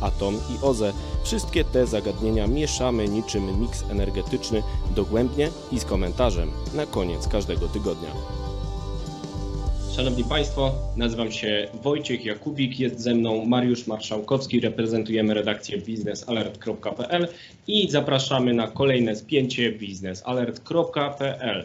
atom i OZE wszystkie te zagadnienia mieszamy niczym miks energetyczny dogłębnie i z komentarzem na koniec każdego tygodnia. Szanowni Państwo, nazywam się Wojciech Jakubik, jest ze mną Mariusz Marszałkowski, reprezentujemy redakcję biznesalert.pl i zapraszamy na kolejne spięcie biznesalert.pl.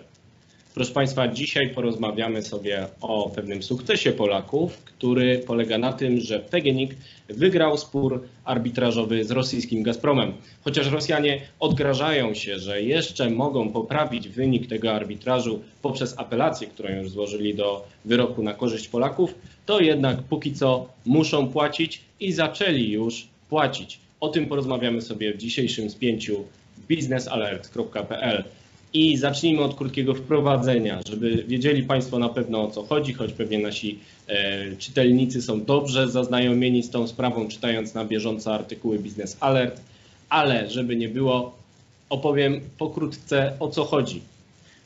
Proszę Państwa, dzisiaj porozmawiamy sobie o pewnym sukcesie Polaków, który polega na tym, że PGNiG wygrał spór arbitrażowy z rosyjskim Gazpromem. Chociaż Rosjanie odgrażają się, że jeszcze mogą poprawić wynik tego arbitrażu poprzez apelację, którą już złożyli do wyroku na korzyść Polaków, to jednak póki co muszą płacić i zaczęli już płacić. O tym porozmawiamy sobie w dzisiejszym spięciu biznesalert.pl. I zacznijmy od krótkiego wprowadzenia, żeby wiedzieli Państwo na pewno o co chodzi, choć pewnie nasi e, czytelnicy są dobrze zaznajomieni z tą sprawą, czytając na bieżąco artykuły Business Alert, ale żeby nie było, opowiem pokrótce o co chodzi.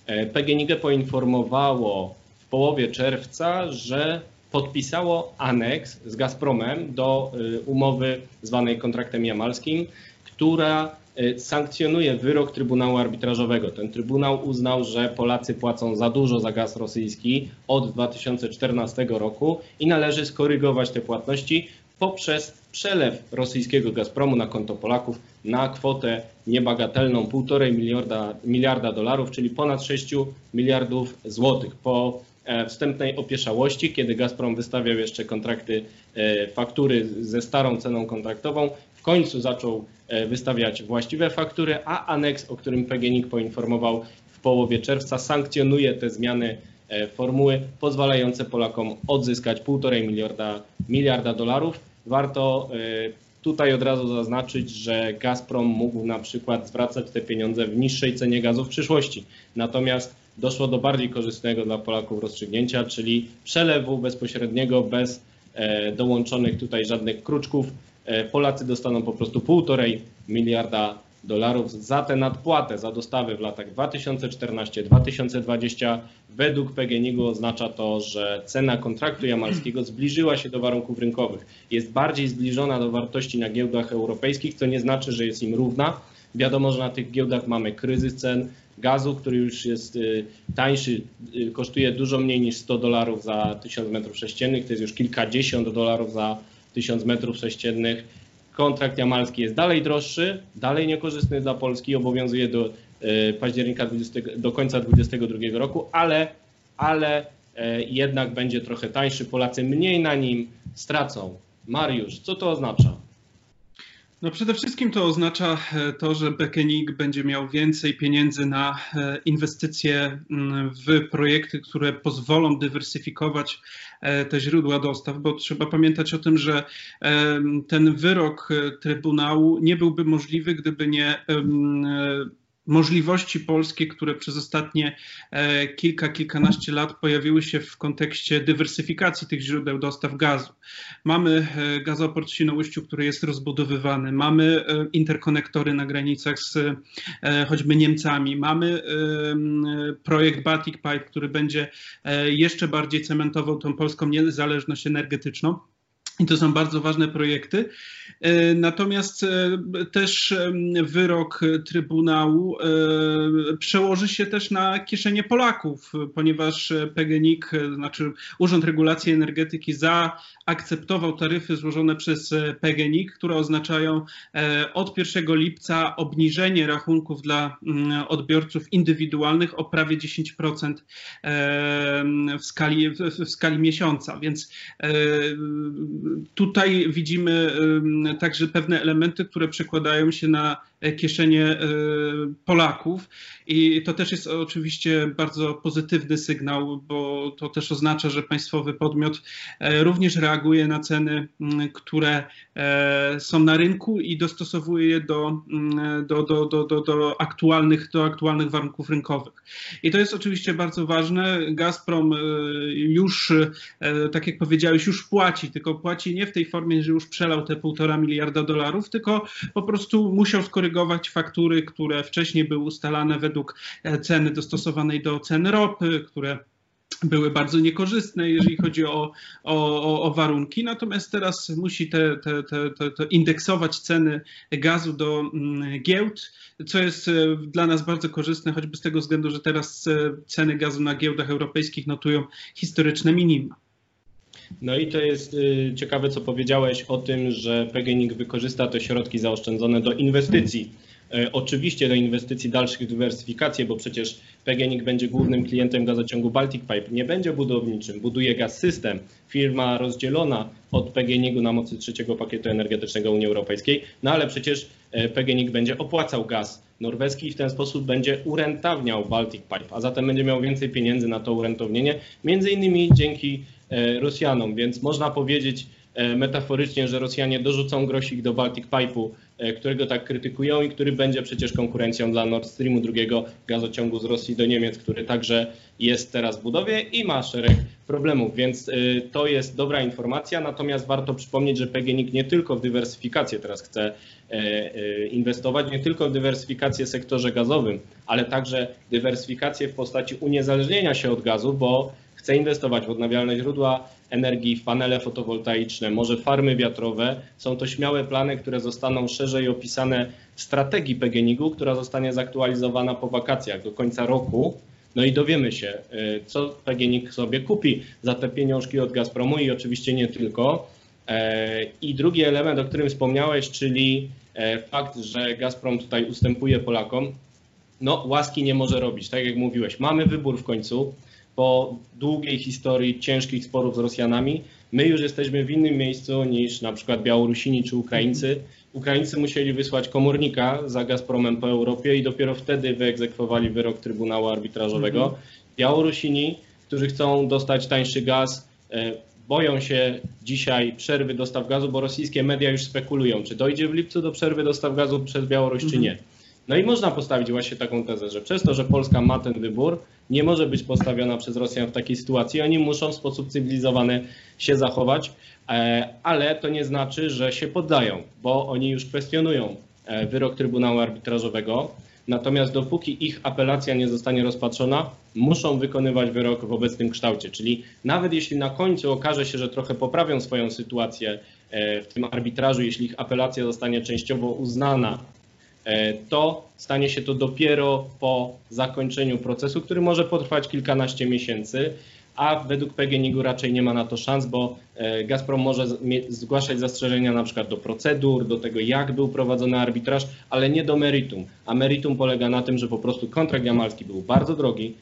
E, PGNiG poinformowało w połowie czerwca, że podpisało aneks z Gazpromem do e, umowy zwanej kontraktem jamalskim, która sankcjonuje wyrok Trybunału Arbitrażowego. Ten Trybunał uznał, że Polacy płacą za dużo za gaz rosyjski od 2014 roku i należy skorygować te płatności poprzez przelew rosyjskiego Gazpromu na konto Polaków na kwotę niebagatelną 1,5 miliarda, miliarda dolarów, czyli ponad 6 miliardów złotych. Po wstępnej opieszałości, kiedy Gazprom wystawiał jeszcze kontrakty, e, faktury ze starą ceną kontraktową, w końcu zaczął E, wystawiać właściwe faktury, a aneks, o którym PGNiG poinformował w połowie czerwca, sankcjonuje te zmiany e, formuły pozwalające Polakom odzyskać 1,5 miliarda, miliarda dolarów. Warto e, tutaj od razu zaznaczyć, że Gazprom mógł na przykład zwracać te pieniądze w niższej cenie gazu w przyszłości. Natomiast doszło do bardziej korzystnego dla Polaków rozstrzygnięcia, czyli przelewu bezpośredniego bez dołączonych tutaj żadnych kruczków E, Polacy dostaną po prostu półtorej miliarda dolarów za tę nadpłatę za dostawy w latach 2014-2020. Według PGNiG oznacza to, że cena kontraktu jamalskiego zbliżyła się do warunków rynkowych. Jest bardziej zbliżona do wartości na giełdach europejskich, co nie znaczy, że jest im równa. Wiadomo, że na tych giełdach mamy kryzys cen gazu, który już jest y, tańszy, y, kosztuje dużo mniej niż 100 dolarów za 1000 m3, to jest już kilkadziesiąt dolarów za 1000 metrów sześciennych. Kontrakt jamalski jest dalej droższy, dalej niekorzystny dla Polski, obowiązuje do e, października 20, do końca 2022 roku, ale, ale e, jednak będzie trochę tańszy. Polacy mniej na nim stracą. Mariusz, co to oznacza? No przede wszystkim to oznacza e, to, że Bekenig będzie miał więcej pieniędzy na e, inwestycje mm, w projekty, które pozwolą dywersyfikować e, te źródła dostaw, bo trzeba pamiętać o tym, że ten wyrok Trybunału nie byłby możliwy, gdyby nie możliwości polskie, które przez ostatnie e, kilka, kilkanaście lat pojawiły się w kontekście dywersyfikacji tych źródeł dostaw gazu. Mamy e, gazoport w Świnoujściu, który jest rozbudowywany, mamy e, interkonektory na granicach z choćby Niemcami, mamy projekt Baltic Pipe, który będzie jeszcze bardziej cementował tą polską niezależność energetyczną. I to są bardzo ważne projekty. E, natomiast e, też wyrok Trybunału e, przełoży się też na kieszenie Polaków, ponieważ PGNiG, znaczy Urząd Regulacji Energetyki zaakceptował taryfy złożone przez PGNiG, które oznaczają od 1 lipca obniżenie rachunków dla mm, odbiorców indywidualnych o prawie 10% w skali, w skali miesiąca. Więc tutaj widzimy także pewne elementy, które przekładają się na kieszenie Polaków i to też jest oczywiście bardzo pozytywny sygnał, bo to też oznacza, że państwowy podmiot również reaguje na ceny, które są na rynku i dostosowuje je do, do, do, do, do, do, aktualnych, do aktualnych warunków rynkowych. I to jest oczywiście bardzo ważne. Gazprom już, tak jak powiedziałeś, już płaci, tylko płaci nie w tej formie, że już przelał te półtora miliarda dolarów, tylko po prostu musiał skorygować faktury, które wcześniej były ustalane według ceny dostosowanej do cen ropy, które były bardzo niekorzystne, jeżeli chodzi o, o, o warunki, natomiast teraz musi te, te, te, te, indeksować ceny gazu do mm, giełd, co jest e, dla nas bardzo korzystne, choćby z tego względu, że teraz e, ceny gazu na giełdach europejskich notują historyczne minima. No i to jest y, ciekawe, co powiedziałeś o tym, że PGNiG wykorzysta te środki zaoszczędzone do inwestycji. E, oczywiście do inwestycji dalszych dywersyfikacji, bo przecież PGNiG będzie głównym klientem gazociągu Baltic Pipe. Nie będzie budowniczym, buduje gaz system, firma rozdzielona od PGNiG-u na mocy trzeciego pakietu energetycznego Unii Europejskiej, no ale przecież e, PGNiG będzie opłacał gaz norweski i w ten sposób będzie urentowniał Baltic Pipe, a zatem będzie miał więcej pieniędzy na to urentownienie, między innymi dzięki Rosjanom, więc można powiedzieć metaforycznie, że Rosjanie dorzucą grosik do Baltic Pipe'u E, którego tak krytykują i który będzie przecież konkurencją dla Nord Streamu, drugiego gazociągu z Rosji do Niemiec, który także jest teraz w budowie i ma szereg problemów, więc e, to jest dobra informacja. Natomiast warto przypomnieć, że PGNiG nie tylko w dywersyfikację teraz chce e, inwestować, nie tylko w dywersyfikację w sektorze gazowym, ale także dywersyfikację w postaci uniezależnienia się od gazu, bo chce inwestować w odnawialne źródła energii, w panele fotowoltaiczne, może farmy wiatrowe. Są to śmiałe plany, które zostaną szerzej opisane w strategii PGNiG-u, która zostanie zaktualizowana po wakacjach do końca roku. No i dowiemy się, y, co PGNiG sobie kupi za te pieniążki od Gazpromu i oczywiście nie tylko. E, I drugi element, o którym wspomniałeś, czyli e, fakt, że Gazprom tutaj ustępuje Polakom, no łaski nie może robić, tak jak mówiłeś. Mamy wybór w końcu po długiej historii ciężkich sporów z Rosjanami, my już jesteśmy w innym miejscu niż na przykład Białorusini czy Ukraińcy. Ukraińcy musieli wysłać komornika za Gazpromem po Europie i dopiero wtedy wyegzekwowali wyrok Trybunału Arbitrażowego. Mhm. Białorusini, którzy chcą dostać tańszy gaz, e, boją się dzisiaj przerwy dostaw gazu, bo rosyjskie media już spekulują, czy dojdzie w lipcu do przerwy dostaw gazu przez Białoruś, czy mhm. nie. No i można postawić właśnie taką tezę, że przez to, że Polska ma ten wybór, nie może być postawiona przez Rosjan w takiej sytuacji. Oni muszą w sposób cywilizowany się zachować, e, ale to nie znaczy, że się poddają, bo oni już kwestionują e, wyrok Trybunału Arbitrażowego. Natomiast dopóki ich apelacja nie zostanie rozpatrzona, muszą wykonywać wyrok w obecnym kształcie. Czyli nawet jeśli na końcu okaże się, że trochę poprawią swoją sytuację e, w tym arbitrażu, jeśli ich apelacja zostanie częściowo uznana to stanie się to dopiero po zakończeniu procesu, który może potrwać kilkanaście miesięcy, a według PGNiG-u raczej nie ma na to szans, bo e, Gazprom może zgłaszać zastrzeżenia na przykład do procedur, do tego jak był prowadzony arbitraż, ale nie do meritum. A meritum polega na tym, że po prostu kontrakt jamalski był bardzo drogi,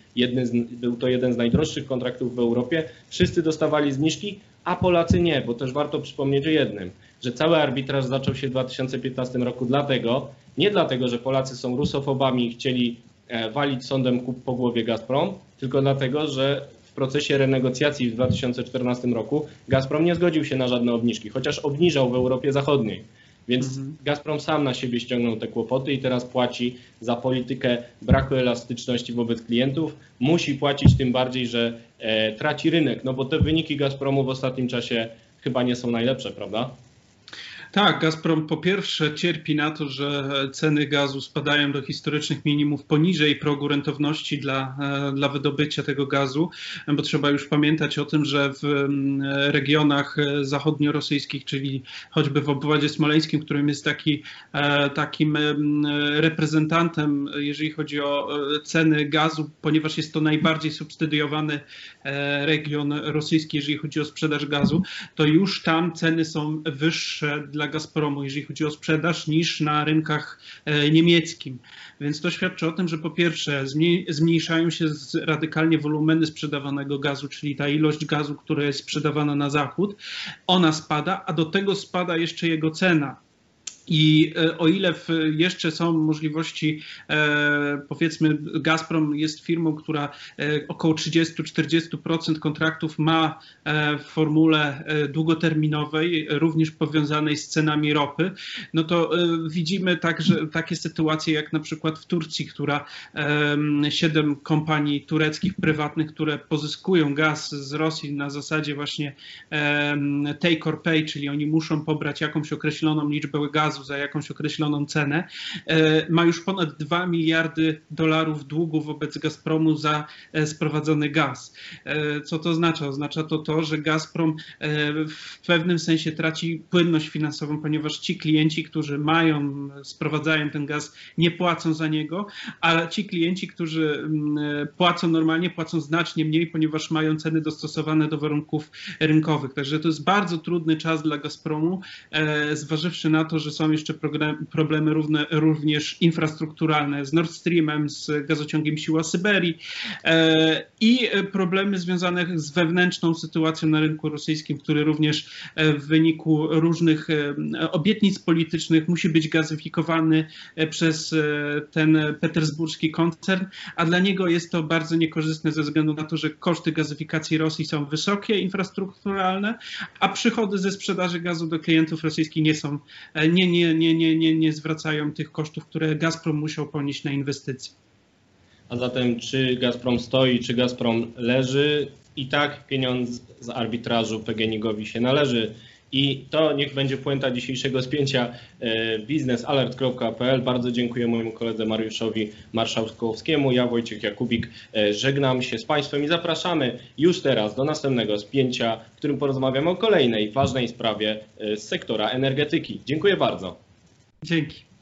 z, był to jeden z najdroższych kontraktów w Europie, wszyscy dostawali zniżki, a Polacy nie, bo też warto przypomnieć o jednym, że cały arbitraż zaczął się w 2015 roku dlatego, nie dlatego, że Polacy są rusofobami i chcieli e, walić sądem po głowie Gazprom, tylko dlatego, że w procesie renegocjacji w 2014 roku Gazprom nie zgodził się na żadne obniżki, chociaż obniżał w Europie Zachodniej. Więc mhm. Gazprom sam na siebie ściągnął te kłopoty i teraz płaci za politykę braku elastyczności wobec klientów. Musi płacić tym bardziej, że e, traci rynek, no bo te wyniki Gazpromu w ostatnim czasie chyba nie są najlepsze, prawda? Tak, Gazprom po pierwsze cierpi na to, że ceny gazu spadają do historycznych minimów poniżej progu rentowności dla, e, dla wydobycia tego gazu, bo trzeba już pamiętać o tym, że w regionach e, zachodniorosyjskich, czyli choćby w obwodzie smoleńskim, którym jest taki, e, takim reprezentantem, jeżeli chodzi o ceny gazu, ponieważ jest to najbardziej subsydiowany region rosyjski, jeżeli chodzi o sprzedaż gazu, to już tam ceny są wyższe dla dla Gazpromu, jeżeli chodzi o sprzedaż, niż na rynkach niemieckim. Więc to świadczy o tym, że po pierwsze zmniejszają się radykalnie wolumeny sprzedawanego gazu, czyli ta ilość gazu, która jest sprzedawana na zachód, ona spada, a do tego spada jeszcze jego cena. I e, o ile jeszcze są możliwości, e, powiedzmy, Gazprom jest firmą, która e, około 30-40% kontraktów ma w formule długoterminowej, również powiązanej z cenami ropy, no to widzimy także takie sytuacje jak na przykład w Turcji, która siedem kompanii tureckich prywatnych, które pozyskują gaz z Rosji na zasadzie właśnie take or pay, czyli oni muszą pobrać jakąś określoną liczbę gazu, gazu za jakąś określoną cenę, e, ma już ponad 2 miliardy dolarów długu wobec Gazpromu za e, sprowadzony gaz. E, co to oznacza? Oznacza to to, że Gazprom w pewnym sensie traci płynność finansową, ponieważ ci klienci, którzy mają, sprowadzają ten gaz, nie płacą za niego, a ci klienci, którzy mm, płacą normalnie, płacą znacznie mniej, ponieważ mają ceny dostosowane do warunków rynkowych. Także to jest bardzo trudny czas dla Gazpromu, zważywszy na to, że są jeszcze problemy równe, również infrastrukturalne z Nord Streamem, z gazociągiem Siła Syberii e, i problemy związane z wewnętrzną sytuacją na rynku rosyjskim, który również e, w wyniku różnych e, obietnic politycznych musi być gazyfikowany przez ten petersburski koncern, a dla niego jest to bardzo niekorzystne ze względu na to, że koszty gazyfikacji Rosji są wysokie, infrastrukturalne, a przychody ze sprzedaży gazu do klientów rosyjskich nie są, nie, nie, nie, nie, nie, nie zwracają tych kosztów, które Gazprom musiał ponieść na inwestycje. A zatem czy Gazprom stoi, czy Gazprom leży? I tak pieniądz z arbitrażu PGNiG-owi się należy. I to niech będzie puenta dzisiejszego spięcia e, biznesalert.pl. Bardzo dziękuję mojemu koledze Mariuszowi Marszałkowskiemu. Ja Wojciech Jakubik e, żegnam się z Państwem i zapraszamy już teraz do następnego spięcia, w którym porozmawiamy o kolejnej ważnej sprawie e, z sektora energetyki. Dziękuję bardzo. Dzięki.